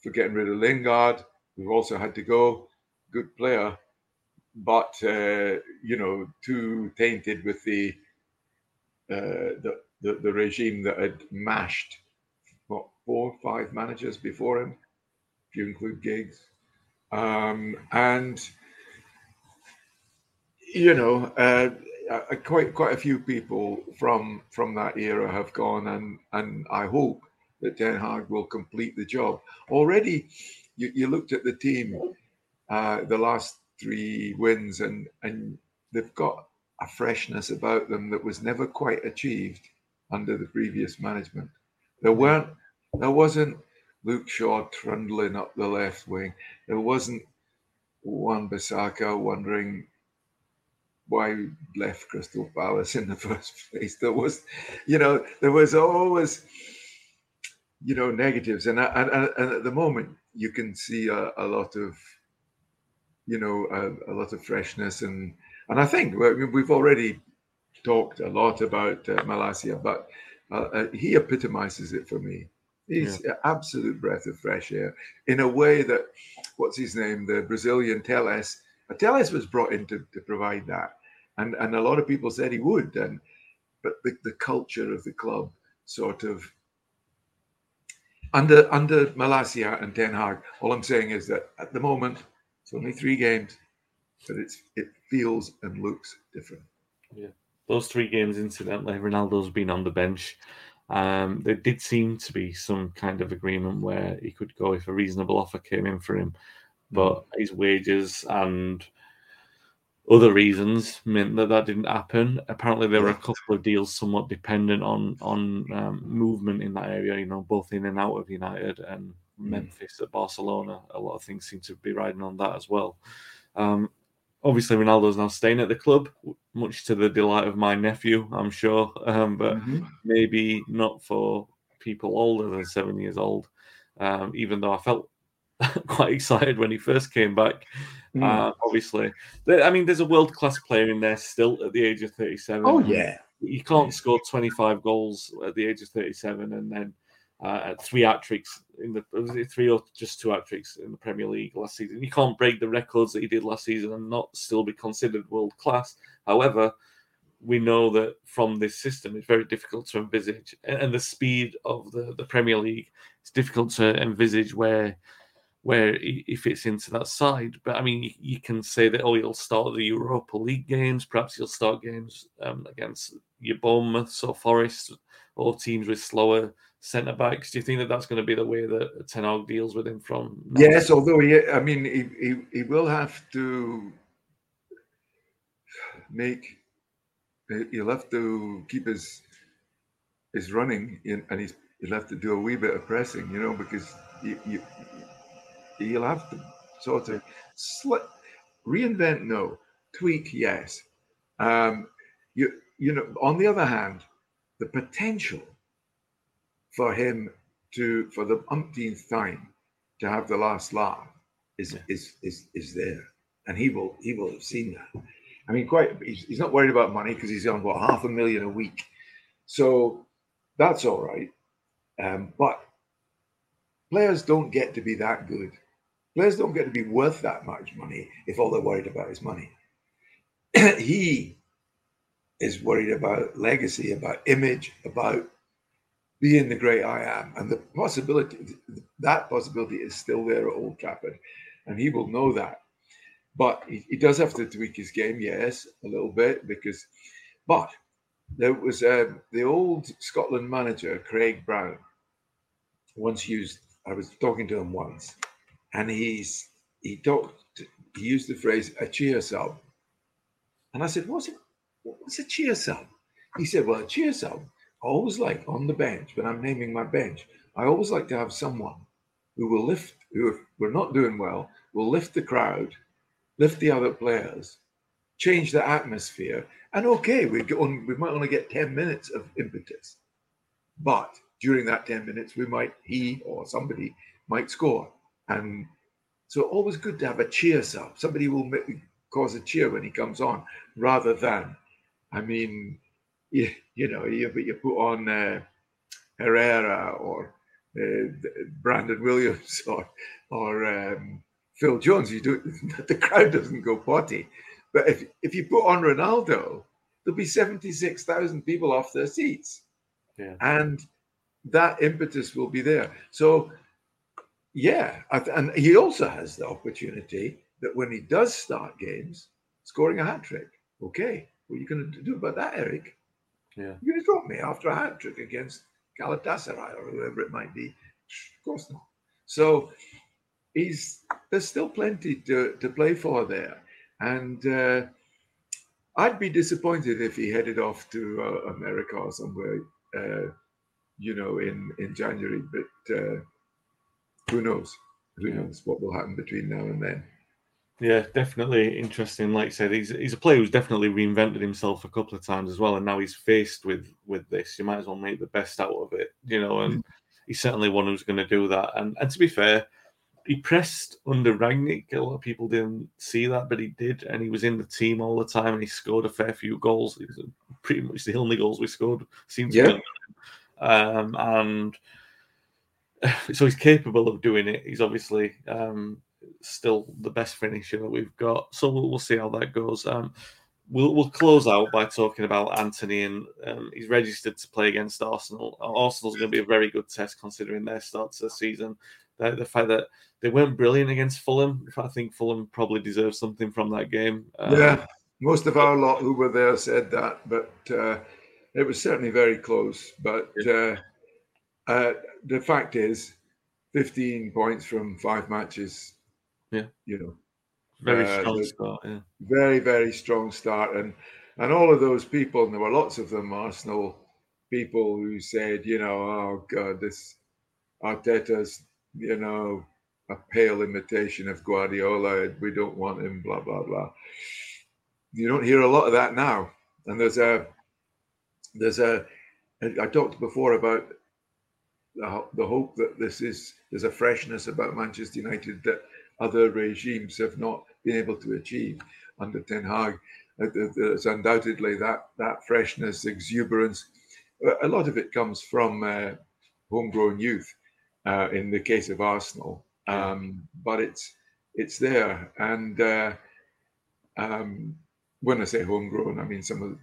for getting rid of Lingard, who also had to go, good player, but uh, you know, too tainted with the the, the, the regime that had mashed what four, five managers before him, if you include Giggs, um, and you know, uh, quite quite a few people from from that era have gone, and and I hope that Ten Hag will complete the job. Already, you, you looked at the team, uh, the last three wins, and and they've got a freshness about them that was never quite achieved under the previous management. There weren't, there wasn't Luke Shaw trundling up the left wing. There wasn't Wan-Bissaka wondering why left Crystal Palace in the first place. There was, you know, there was always, you know, negatives, and and, and at the moment you can see a, a lot of, you know, a, a lot of freshness and and I think we've already talked a lot about uh, Malacia, but uh, uh, he epitomizes it for me. He's yeah. an absolute breath of fresh air in a way that, what's his name, the Brazilian Telles, uh, Telles was brought in to, to provide that. And, and a lot of people said he would. And, but the, the culture of the club sort of under under Malacia and Ten Hag, all I'm saying is that at the moment it's only three games, but it's it feels and looks different. Yeah, those three games, incidentally, Ronaldo's been on the bench. Um, there did seem to be some kind of agreement where he could go if a reasonable offer came in for him, but mm. his wages and other reasons meant that that didn't happen. Apparently, there were a couple of deals somewhat dependent on on um, movement in that area. You know, both in and out of United and Hmm. Memphis at Barcelona. A lot of things seem to be riding on that as well. Um, obviously, Ronaldo's now staying at the club, much to the delight of my nephew, I'm sure. Um, but Mhm. maybe not for people older than seven years old. Um, even though I felt quite excited when he first came back. Mm. Uh, obviously, I mean, there's a world class player in there still at the age of 37. Oh yeah, You can't score 25 goals at the age of 37 and then uh, three hat tricks in the three or just two hat tricks in the Premier League last season. You can't break the records that he did last season and not still be considered world class. However, we know that from this system, it's very difficult to envisage, and the speed of the, the Premier League, it's difficult to envisage where where he, fits into that side. But I mean, you, you can say that oh, he'll start the Europa League games, perhaps he'll start games um, against your Bournemouth or Forest or teams with slower centre backs. Do you think that that's going to be the way that Ten Hag deals with him from? now? yes. Although he, I mean, he, he he will have to make. He'll have to keep his his running in, and he's he'll have to do a wee bit of pressing, you know, because you, you he'll have to sort of sli- reinvent. No, tweak. Yes. Um, you you know. On the other hand, the potential for him to for the umpteenth time to have the last laugh is is is is there, and he will he will have seen that. I mean, quite he's, he's not worried about money because he's on what half a million a week, so that's all right. Um, but players don't get to be that good. Players don't get to be worth that much money if all they're worried about is money. he is worried about legacy, about image, about being the great I am. And the possibility, that possibility is still there at Old Trafford. And he will know that. But he, he does have to tweak his game, yes, a little bit, because, but there was um, the old Scotland manager, Craig Brown, once used, I was talking to him once, and he's, he talked, he used the phrase, a cheer sub. And I said, what's it? What's a cheer sub? He said, well, a cheer sub always like on the bench when I'm naming my bench. I always like to have someone who will lift, who if we're not doing well, will lift the crowd, lift the other players, change the atmosphere. And okay, we on, we might only get 10 minutes of impetus, but during that 10 minutes, we might he or somebody might score. And so always good to have a cheer sub. Somebody will make, cause a cheer when he comes on, rather than, I mean, you, you know, you, you put on uh, Herrera or uh, Brandon Williams or or um, Phil Jones, you do the crowd doesn't go potty. But if if you put on Ronaldo, there'll be seventy six thousand people off their seats, Yeah. and that impetus will be there. So, yeah, and he also has the opportunity that when he does start games, scoring a hat trick. Okay, what are you going to do about that, Eric? Yeah. You're going to drop me after a hat trick against Galatasaray or whoever it might be? Of course not. So he's there's still plenty to, to play for there, and uh, I'd be disappointed if he headed off to uh, America or somewhere, uh, you know, in in January. But uh, who knows? Who knows what will happen between now and then? Yeah, definitely interesting. Like I said, he's he's a player who's definitely reinvented himself a couple of times as well, and now he's faced with with this. You might as well make the best out of it, you know. And he's certainly one who's going to do that. And and to be fair, he pressed under Rangnick. A lot of people didn't see that, but he did, and he was in the team all the time, and he scored a fair few goals. Was pretty much the only goals we scored seems to Yeah. be um, and so he's capable of doing it. He's obviously um, still the best finisher that we've got. So we'll, we'll see how that goes. Um, we'll we'll close out by talking about Antony, and um, he's registered to play against Arsenal. Arsenal's going to be a very good test considering their start to the season. The, the fact that they weren't brilliant against Fulham, I think Fulham probably deserves something from that game. Um, Yeah, most of our lot who were there said that, but uh, it was certainly very close. But uh, uh, the fact is, 15 points from five matches. Yeah. You know, Very Uh, strong start. Yeah. very very strong start and and all of those people and there were lots of them arsenal people who said you know oh god this arteta's you know a pale imitation of guardiola we don't want him blah blah blah you don't hear a lot of that now and there's a there's a i talked before about the, the hope that this is there's a freshness about manchester united that other regimes have not been able to achieve under Ten Hag. Uh, There's undoubtedly that that freshness, exuberance. A- A lot of it comes from uh, homegrown youth. Uh, in the case of Arsenal, um, but it's it's there, and uh, um, when I say homegrown, I mean some of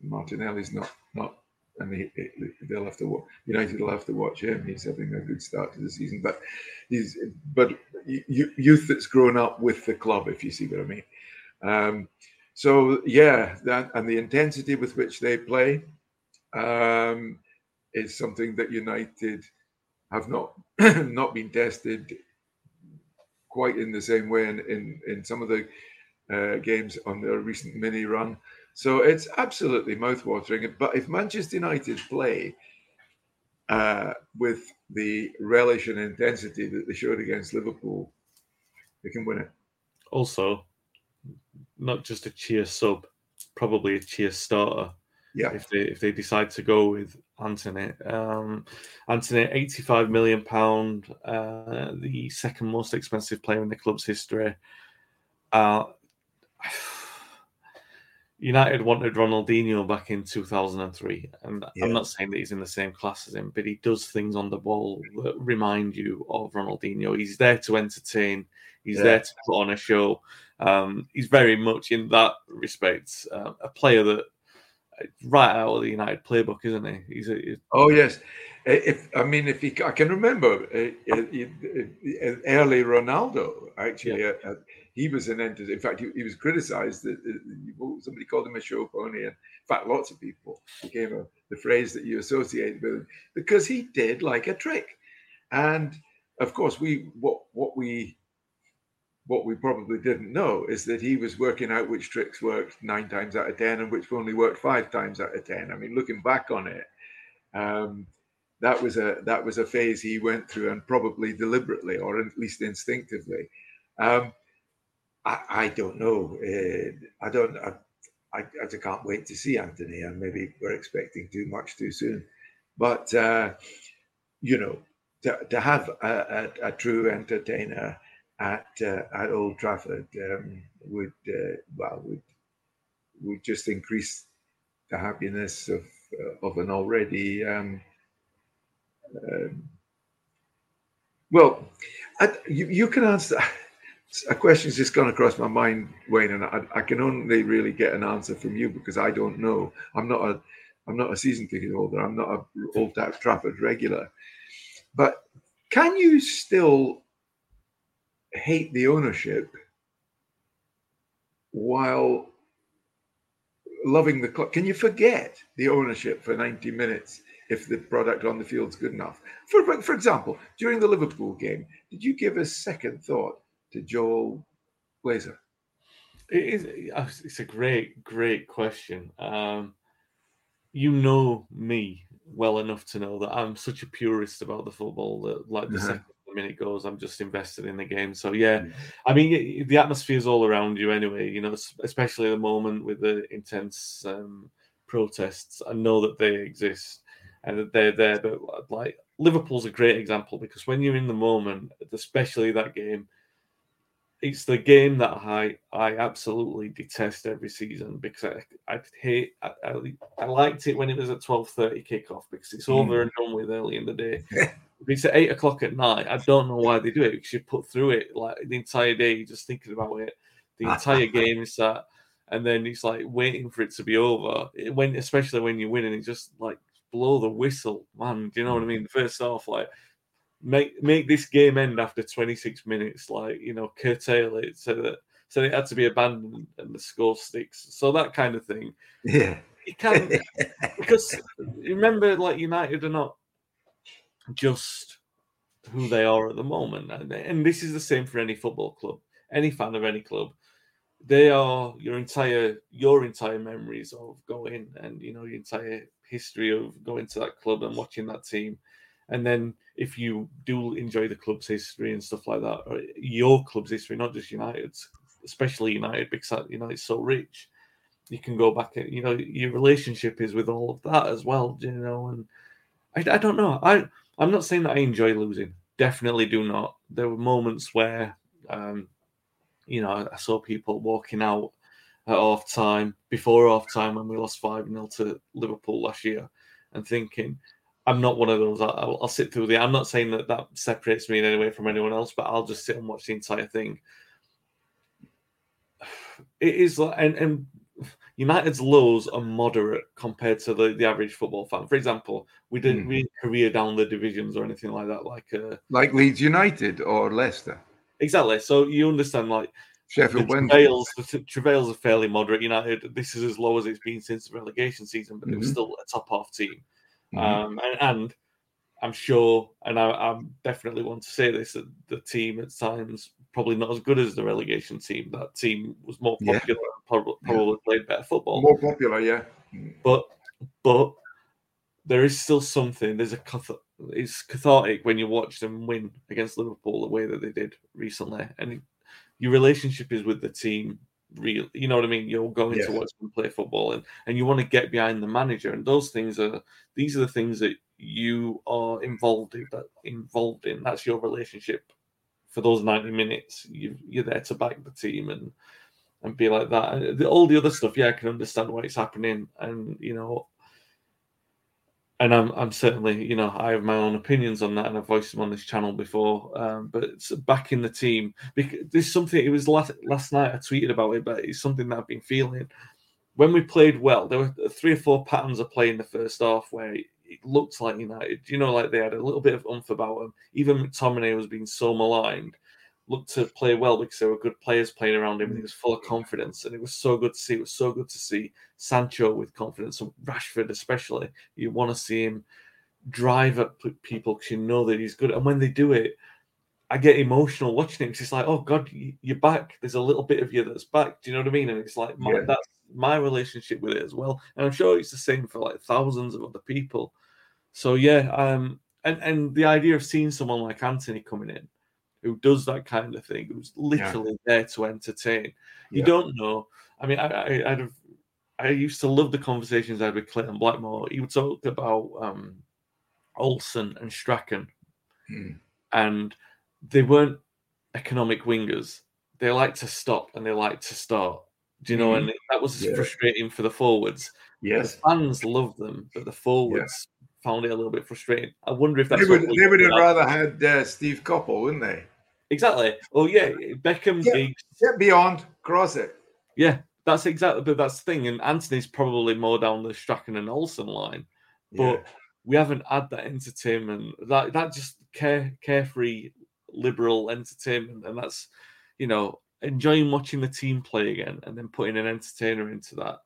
Martinelli's not not, and he, he- they'll have to watch. United will have to watch him. He's having a good start to the season, but he's but youth that's grown up with the club, if you see what I mean. Um, so yeah, that and the intensity with which they play um, is something that United have not not been tested quite in the same way in in, in some of the uh, games on their recent mini run. So it's absolutely mouthwatering. But if Manchester United play uh, with the relish and intensity that they showed against Liverpool, they can win it. Also, not just a cheer sub, probably a cheer starter. Yeah. if they if they decide to go with Antony. Um, Antony, eighty five million pound, uh, the second most expensive player in the club's history. Uh, United wanted Ronaldinho back in two thousand and three, and Yeah. I'm not saying that he's in the same class as him, but he does things on the ball that remind you of Ronaldinho. He's there to entertain. He's Yeah. there to put on a show. Um, he's very much in that respect uh, a player that right out of the United playbook, isn't he? He's a, he's- Oh yes, if I mean if he, I can remember uh, uh, uh, early Ronaldo actually. Uh, uh, he was an entity. In fact, he, he was criticised that uh, somebody called him a show pony, and in fact, lots of people became a, the phrase that you associate with him because he did like a trick. And of course, we what what we what we probably didn't know is that he was working out which tricks worked nine times out of ten and which only worked five times out of ten. I mean, looking back on it, um, that was a that was a phase he went through, and probably deliberately or at least instinctively. Um, I, I don't know. Uh, I don't. I, I, I just can't wait to see Antony, and maybe we're expecting too much too soon. But uh, you know, to, to have a, a, a true entertainer at uh, at Old Trafford um, would uh, well would would just increase the happiness of uh, of an already um, um, well. I, you, you can answer. A question's just gone across my mind, Wayne, and I, I can only really get an answer from you because I don't know. I'm not a I'm not a season ticket holder. I'm not a Old Trafford regular. But can you still hate the ownership while loving the club? Can you forget the ownership for 90 minutes if the product on the field's good enough? For, for example, during the Liverpool game, did you give a second thought to Joel Glazer? it is. It's a great, great question. Um, you know me well enough to know that I'm such a purist about the football that, like, the Uh-huh. second the minute goes, I'm just invested in the game. So yeah, I mean, the atmosphere is all around you anyway. You know, especially at the moment with the intense um, protests. I know that they exist and that they're there. But like Liverpool's a great example because when you're in the moment, especially that game, it's the game that I I absolutely detest every season because I I hate I, I, I liked it when it was at twelve thirty kickoff because it's over hmm. and done with early in the day. if it's at eight o'clock at night, I don't know why they do it because you put through it like the entire day just thinking about it. The entire game is that, and then it's like waiting for it to be over. It- When especially when you're winning, it just like blow the whistle, man. Do you know what I hmm. mean? The First off, like make make this game end after 26 minutes, like you know, curtail it so that so it had to be abandoned and the score sticks. So that kind of thing. Yeah. You can because remember, like United are not just who they are at the moment, and, and this is the same for any football club. any fan of any club, they are your entire your entire memories of going and you know your entire history of going to that club and watching that team. And then if you do enjoy the club's history and stuff like that, or your club's history, not just United's, especially United, because United's so rich, you can go back and you know your relationship is with all of that as well. You know, and I, I don't know. I I'm not saying that I enjoy losing. Definitely do not. There were moments where, um, you know, I saw people walking out at half time before half time when we lost five 0 to Liverpool last year, and thinking. I'm not one of those. I'll, I'll sit through the. I'm not saying that that separates me in any way from anyone else, but I'll just sit and watch the entire thing. It is like, and, and United's lows are moderate compared to the, the average football fan. For example, we didn't mm. we career down the divisions or anything like that, like uh, like Leeds United or Leicester. Exactly. So you understand, like Sheffield the travails, the travails are fairly moderate. United, this is as low as it's been since the relegation season, but mm-hmm. it was mm-hmm. still a top half team. Mm-hmm. Um, and, and, I'm sure, and I, am definitely want to say this, that the team at times probably not as good as the relegation team. That team was more popular yeah. and probably, probably yeah. played better football. More popular, yeah. But but there is still something. There's a it's cathartic when you watch them win against Liverpool the way that they did recently, and your relationship is with the team. Real, you know what I mean. You're going to watch them play football, and and you want to get behind the manager, and those things are these are the things that you are involved in. That involved in that's your relationship for those 90 minutes. You, you're there to back the team and and be like that. The, all the other stuff, yeah, I can understand why it's happening, and you know, and I'm I'm certainly you know I have my own opinions on that, and I've voiced them on this channel before. Um, but it's backing the team because there's something. It was last last night I tweeted about it, but it's something that I've been feeling. When we played well, there were three or four patterns of play in the first half where it looked like United. You know, like they had a little bit of umph about them. Even McTominay was being so maligned, looked to play well because there were good players playing around him. He was full of confidence, and it was so good to see. It was so good to see Sancho with confidence, and Rashford especially. You want to see him drive at people because you know that he's good. And when they do it, I get emotional watching it. It's just like, oh God, you're back. There's a little bit of you that's back. Do you know what I mean? And it's like my, yeah. that's my relationship with it as well. And I'm sure it's the same for like thousands of other people. So yeah, um, and and the idea of seeing someone like Antony coming in, who does that kind of thing, who's literally yeah. there to entertain. You yeah. don't know. I mean, I, I I'd have, I used to love the conversations I had with Clayton Blackmore. He would talk about um, Olsen and Strachan, hmm. and they weren't economic wingers. They like to stop and they like to start. Do you know? Mm. And that was yeah. frustrating for the forwards. Yes, the fans love them, but the forwards it a little bit frustrating. I wonder if that's they would. They would have rather had uh, Steve Coppell, wouldn't they? Exactly. Oh yeah, Beckham. Get, get beyond, cross it. Yeah, that's exactly. But that's the thing. And Antony's probably more down the Strachan and Olsen line, but yeah. we haven't had that entertainment. That that just care carefree liberal entertainment, and that's you know enjoying watching the team play again, and then putting an entertainer into that.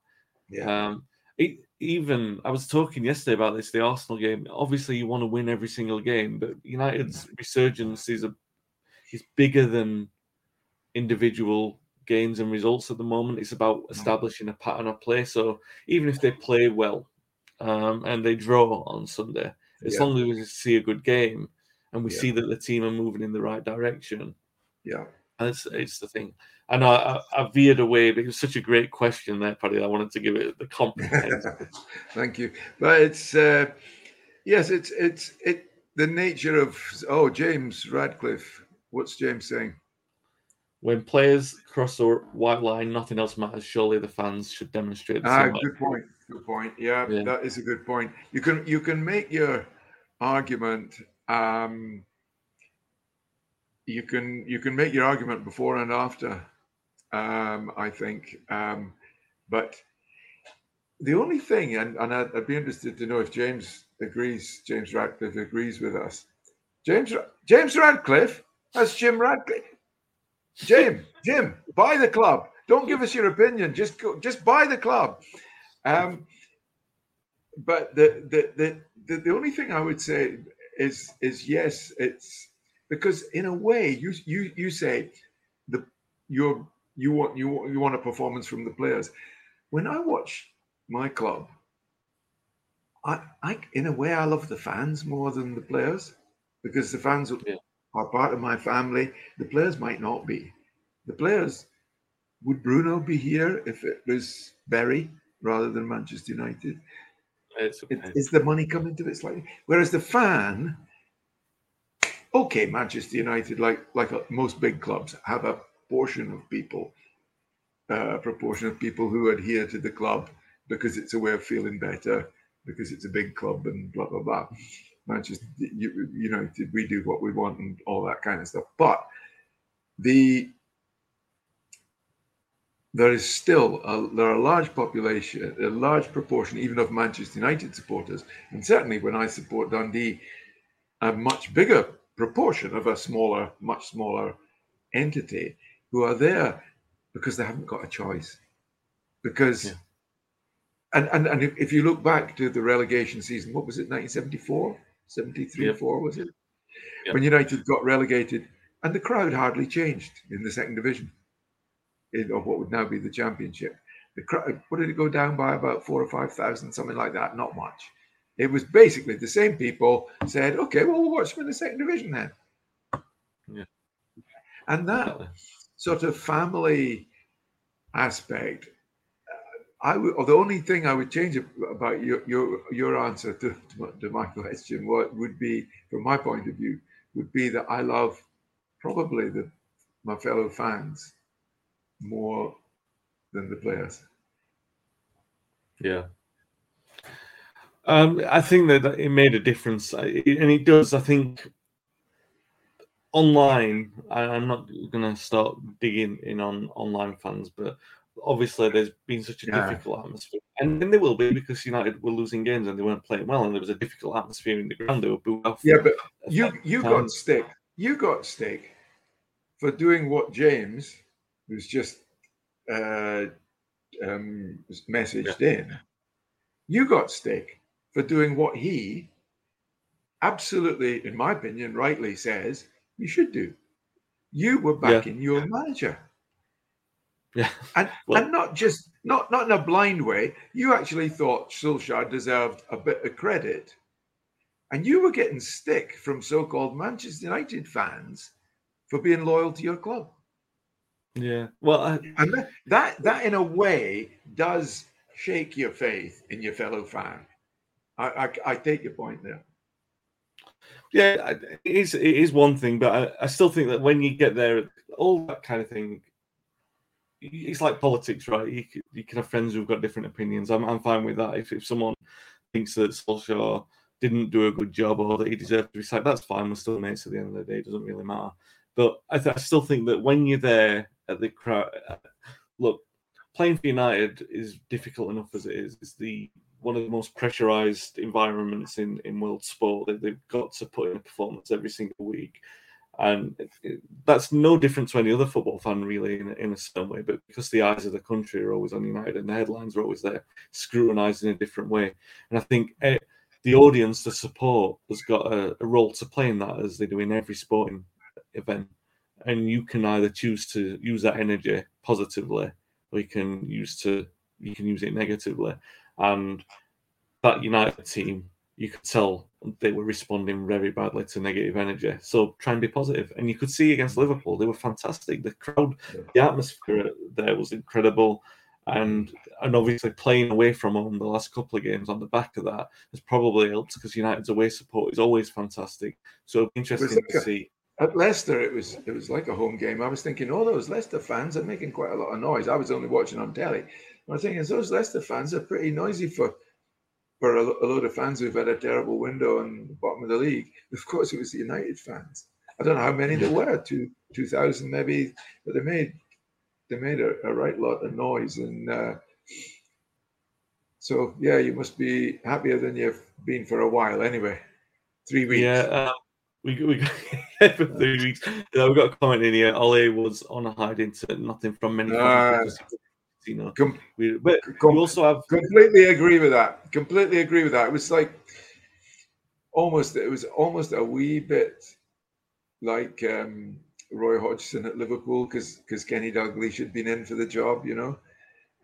Yeah. Um, it, even I was talking yesterday about this, the Arsenal game. Obviously, you want to win every single game, but United's resurgence is a is bigger than individual games and results at the moment. It's about establishing a pattern of play. So even if they play well um, and they draw on Sunday, as yeah. long as we see a good game, and we yeah. see that the team are moving in the right direction. Yeah, it's it's the thing. I I, I, veered away, but it was such a great question there, Paddy. I wanted to give it the compliment. Thank you, but it's uh, yes, it's it's it the nature of oh James Radcliffe. What's James saying? When players cross the white line, nothing else matters. Surely the fans should demonstrate. ah, good point. Good point. Yeah, yeah, that is a good point. You can you can make your argument um, you can you can make your argument before and after. Um, I think, um, but the only thing, and, and I'd, I'd, be interested to know if James agrees, James Radcliffe agrees with us. James James Radcliffe, that's Jim Ratcliffe. Jim, Jim, buy the club. Don't give us your opinion. Just go, just buy the club. Um, but the, the the the the only thing I would say is is yes, it's because in a way you you you say the you're you want you you want a performance from the players. When I watch my club, I, I in a way I love the fans more than the players because the fans Yeah. are part of my family. The players might not be. The players would Bruno be here if it was Bury rather than Manchester United? It's It, is the money coming to it slightly? Whereas the fan, okay, Manchester United, like like most big clubs, have a portion of people, uh, proportion of people who adhere to the club because it's a way of feeling better, because it's a big club, and blah blah blah. Manchester U- United, we do what we want and all that kind of stuff. But the there is still a, there are a large population, a large proportion, even of Manchester United supporters, and certainly when I support Dundee, a much bigger proportion of a smaller, much smaller entity who are there because they haven't got a choice. Because, Yeah. and and and if, if you look back to the relegation season, what was it, 1974, 73, Yep. 4 was it? Yep. When United got relegated, and the crowd hardly changed in the second division in, of what would now be the championship. The crowd, what did it go down by about four or five thousand, something like that? Not much. It was basically the same people said, "Okay, well, we'll watch them in the second division then." Yeah. And that. Sort of family aspect, I the only thing I would change about your your your answer to, to, my, question, what would be, from my point of view, would be that I love probably the my fellow fans more than the players. Yeah. Um, I think that it made a difference, and it does. I think online, I, I'm not going to start digging in on online fans, but obviously there's been such a Yeah. difficult atmosphere, and then there will be because United were losing games and they weren't playing well, and there was a difficult atmosphere in the ground. They were booed off. Yeah, but you you got stick. You got stick for doing what James, was just uh, um, messaged in, you got stick for doing what he absolutely, in my opinion, rightly says you should do. You were Yeah. backing your manager. Yeah. And, Well- and not just not not in a blind way. You actually thought Solskjaer deserved a bit of credit, and you were getting stick from so-called Manchester United fans for being loyal to your club. Yeah. Well, I, And that that, that in a way does shake your faith in your fellow fan. I, I, I take your point there. Yeah, it is. It is one thing, but I, I still think that when you get there, all that kind of thing, it's like politics, right? You you can have friends who've got different opinions. I'm, I'm fine with that. If, if someone thinks that Solskjaer didn't do a good job or that he deserved to be sacked, that's fine. We're still mates at the end of the day. It doesn't really matter. But I, th- I still think that when you're there at the crowd, uh, look, playing for United is difficult enough as it is. It's the one of the most pressurized environments in, in world sport. They, they've got to put in a performance every single week. And it- it- that's no different to any other football fan, really, in, in a certain way. But because the eyes of the country are always on United and the headlines are always there, scrutinized in a different way. And I think eh, the audience, the support, has got a, a role to play in that, as they do in every sporting event. And you can either choose to use that energy positively, or you can use to you can use it negatively. And that United team, you could tell they were responding very badly to negative energy. So try and be positive. And you could see against Liverpool, they were fantastic. The crowd, the atmosphere there was incredible. And and obviously playing away from home the last couple of games on the back of that has probably helped because United's away support is always fantastic. So it'll be interesting like to a- see. At Leicester, it was it was like a home game. I was thinking, oh, those Leicester fans are making quite a lot of noise. I was only watching on telly. I was is those Leicester fans are pretty noisy for for a, a load of fans who've had a terrible window on the bottom of the league. Of course, it was the United fans. I don't know how many there were, two two thousand maybe, but they made they made a, a right lot of noise. And uh, so, yeah, you must be happier than you've been for a while, anyway. Three weeks. Yeah, um, we we got three weeks. We got a comment in here. Ole was on a hiding to nothing from many. Ah. You know, Com- we, but com- we also have completely agree with that completely agree with that. It was like almost it was almost a wee bit like um Roy Hodgson at Liverpool because because Kenny Dalglish had been in for the job, you know,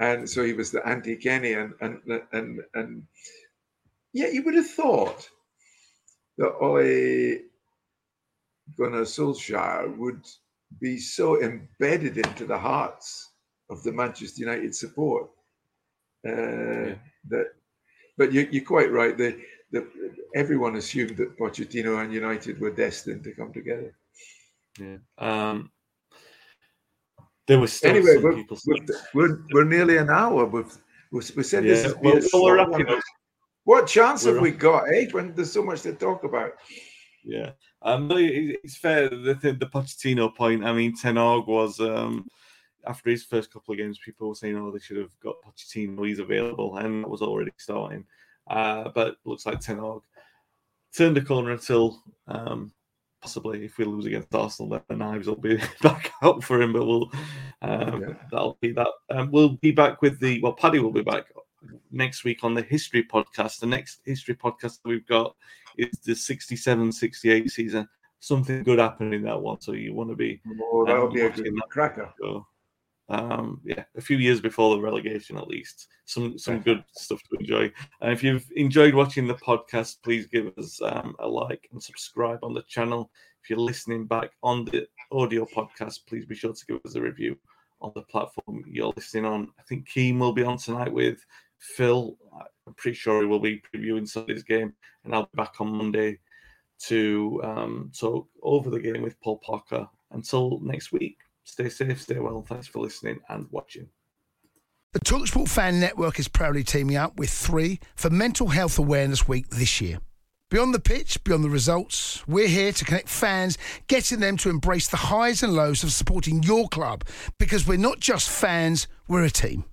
and so he was the anti Kenny, and and and and yeah, you would have thought that Ole Gunnar Solskjaer would be so embedded into the hearts of the Manchester United support uh, yeah. that. But you, you're quite right. The, the, everyone assumed that Pochettino and United were destined to come together. Yeah. Um, there was still anyway. We're, we're, we're, we're, nearly an hour. We've we, said yeah. this. Well, well, we're What chance have we got, eh? When there's so much to talk about. Yeah, um, it's fair. The the Pochettino point. I mean, Ten Hag was um, after his first couple of games, people were saying, "Oh, they should have got Pochettino. He's available," and that was already starting. Uh, but looks like Ten Hag turned the corner until um, possibly if we lose against Arsenal, then the knives will be back out for him. But we'll um, yeah. that'll be that. Um, we'll be back with the well, Paddy will be back next week on the history podcast. The next history podcast that we've got is the 67-68 season. Something good happened in that one, so you want to be. Oh, that'll um, be a good cracker. So, um, yeah, a few years before the relegation, at least. Some some good stuff to enjoy. And if you've enjoyed watching the podcast, please give us um, a like and subscribe on the channel. If you're listening back on the audio podcast, please be sure to give us a review on the platform you're listening on. I think Keem will be on tonight with Phil. I'm pretty sure he will be previewing Sunday's game, and I'll be back on Monday to um, talk over the game with Paul Parker. Until next week. Stay safe, stay well. Thanks for listening and watching. The Talksport Fan Network is proudly teaming up with three for Mental Health Awareness Week this year. Beyond the pitch, beyond the results, we're here to connect fans, getting them to embrace the highs and lows of supporting your club because we're not just fans, we're a team.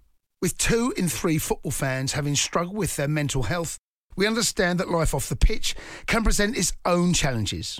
With two in three football fans having struggled with their mental health, we understand that life off the pitch can present its own challenges.